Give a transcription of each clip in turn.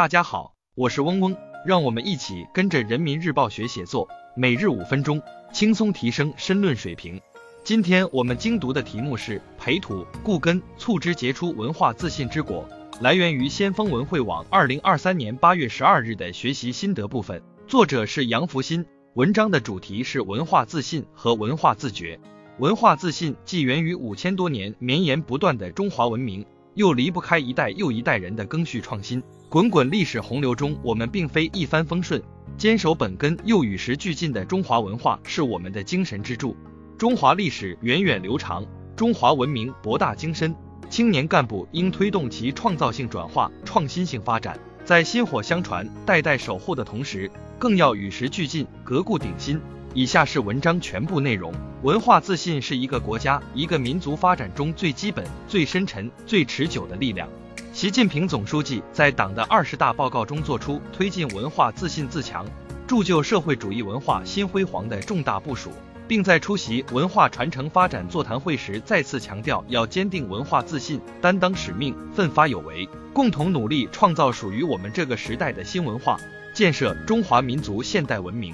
大家好，我是嗡嗡，让我们一起跟着人民日报学写作，每日五分钟，轻松提升申论水平。今天我们精读的题目是培土固根，促之杰出文化自信之果，来源于先锋文汇网二零二三年八月十二日的学习心得部分，作者是杨福新，文章的主题是文化自信和文化自觉。文化自信既源于五千多年绵延不断的中华文明，又离不开一代又一代人的赓续创新。滚滚历史洪流中，我们并非一帆风顺，坚守本根又与时俱进的中华文化是我们的精神支柱。中华历史源远流长，中华文明博大精深，青年干部应推动其创造性转化、创新性发展，在薪火相传、代代守护的同时，更要与时俱进、革故鼎新。以下是文章全部内容。文化自信是一个国家、一个民族发展中最基本、最深沉、最持久的力量。习近平总书记在党的二十大报告中作出推进文化自信自强、铸就社会主义文化新辉煌的重大部署，并在出席文化传承发展座谈会时再次强调，要坚定文化自信，担当使命，奋发有为，共同努力创造属于我们这个时代的新文化，建设中华民族现代文明。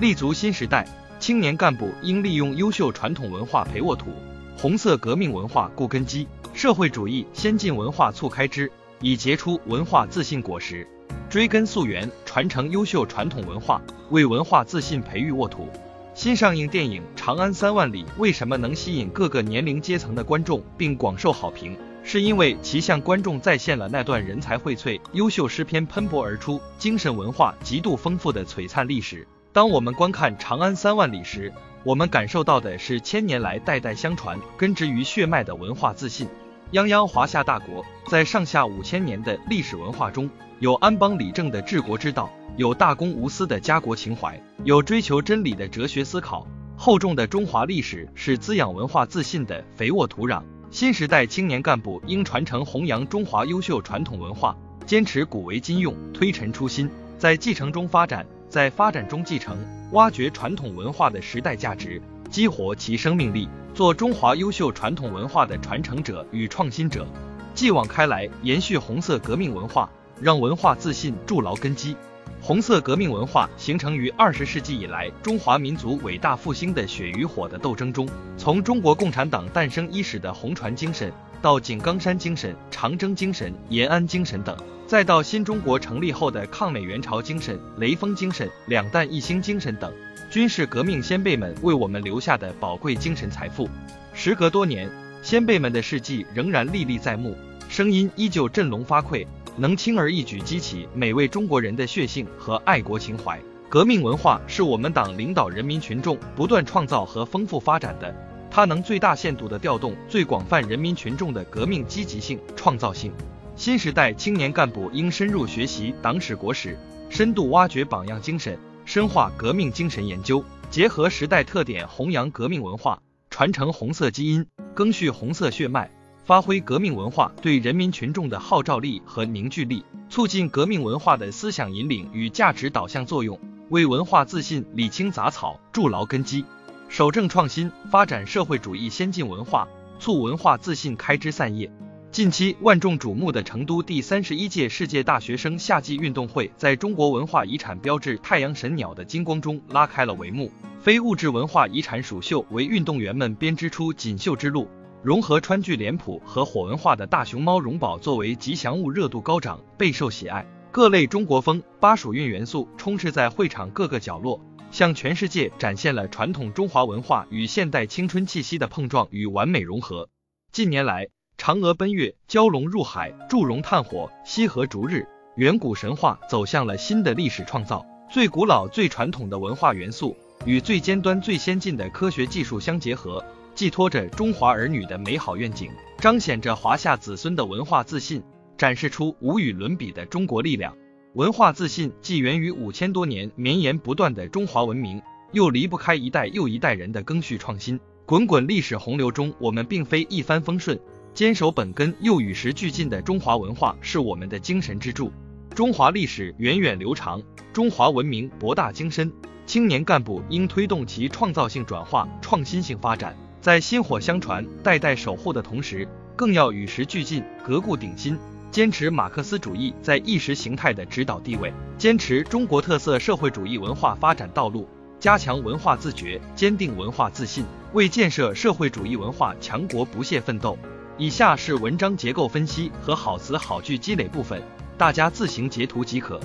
立足新时代，青年干部应利用优秀传统文化培沃土，红色革命文化固根基。社会主义先进文化促开枝，以结出文化自信果实。追根溯源，传承优秀传统文化，为文化自信培育沃土。新上映电影《长安三万里》为什么能吸引各个年龄阶层的观众并广受好评？是因为其向观众再现了那段人才荟萃、优秀诗篇喷薄而出、精神文化极度丰富的璀璨历史。当我们观看《长安三万里》时，我们感受到的是千年来代代相传、根植于血脉的文化自信。泱泱华夏大国，在上下五千年的历史文化中，有安邦理政的治国之道，有大公无私的家国情怀，有追求真理的哲学思考。厚重的中华历史是滋养文化自信的肥沃土壤。新时代青年干部应传承弘扬中华优秀传统文化，坚持古为今用，推陈出新，在继承中发展，在发展中继承，挖掘传统文化的时代价值，激活其生命力。做中华优秀传统文化的传承者与创新者，继往开来，延续红色革命文化，让文化自信筑牢根基。红色革命文化形成于二十世纪以来中华民族伟大复兴的血与火的斗争中，从中国共产党诞生伊始的红船精神，到井冈山精神、长征精神、延安精神等，再到新中国成立后的抗美援朝精神、雷锋精神、两弹一星精神等。均是革命先辈们为我们留下的宝贵精神财富。时隔多年，先辈们的事迹仍然历历在目，声音依旧振聋发聩，能轻而易举激起每位中国人的血性和爱国情怀。革命文化是我们党领导人民群众不断创造和丰富发展的，它能最大限度地调动最广泛人民群众的革命积极性、创造性。新时代青年干部应深入学习党史国史，深度挖掘榜样精神。深化革命精神研究，结合时代特点，弘扬革命文化，传承红色基因，赓续红色血脉，发挥革命文化对人民群众的号召力和凝聚力，促进革命文化的思想引领与价值导向作用，为文化自信理清杂草，筑牢根基，守正创新，发展社会主义先进文化，促文化自信开枝散叶。近期万众瞩目的成都第三十一届世界大学生夏季运动会，在中国文化遗产标志太阳神鸟的金光中拉开了帷幕。非物质文化遗产蜀绣为运动员们编织出锦绣之路，融合川剧脸谱和火文化的大熊猫荣宝作为吉祥物热度高涨，备受喜爱。各类中国风、巴蜀韵元素充斥在会场各个角落，向全世界展现了传统中华文化与现代青春气息的碰撞与完美融合。近年来，嫦娥奔月，蛟龙入海，祝融炭火，西河逐日，远古神话走向了新的历史创造。最古老、最传统的文化元素与最尖端、最先进的科学技术相结合，寄托着中华儿女的美好愿景，彰显着华夏子孙的文化自信，展示出无与伦比的中国力量。文化自信既源于五千多年绵延不断的中华文明，又离不开一代又一代人的赓续创新。滚滚历史洪流中，我们并非一帆风顺。坚守本根又与时俱进的中华文化是我们的精神支柱。中华历史源远流长，中华文明博大精深。青年干部应推动其创造性转化、创新性发展，在薪火相传、代代守护的同时，更要与时俱进、革故鼎新，坚持马克思主义在意识形态的指导地位，坚持中国特色社会主义文化发展道路，加强文化自觉，坚定文化自信，为建设社会主义文化强国不懈奋斗。以下是文章结构分析和好词好句积累部分，大家自行截图即可。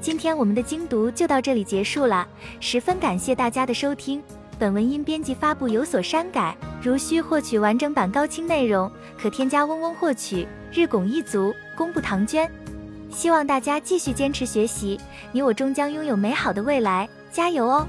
今天我们的精读就到这里结束了，十分感谢大家的收听。本文因编辑发布有所删改，如需获取完整版高清内容，可添加嗡嗡获取。日拱一卒，功不唐捐。希望大家继续坚持学习，你我终将拥有美好的未来，加油哦！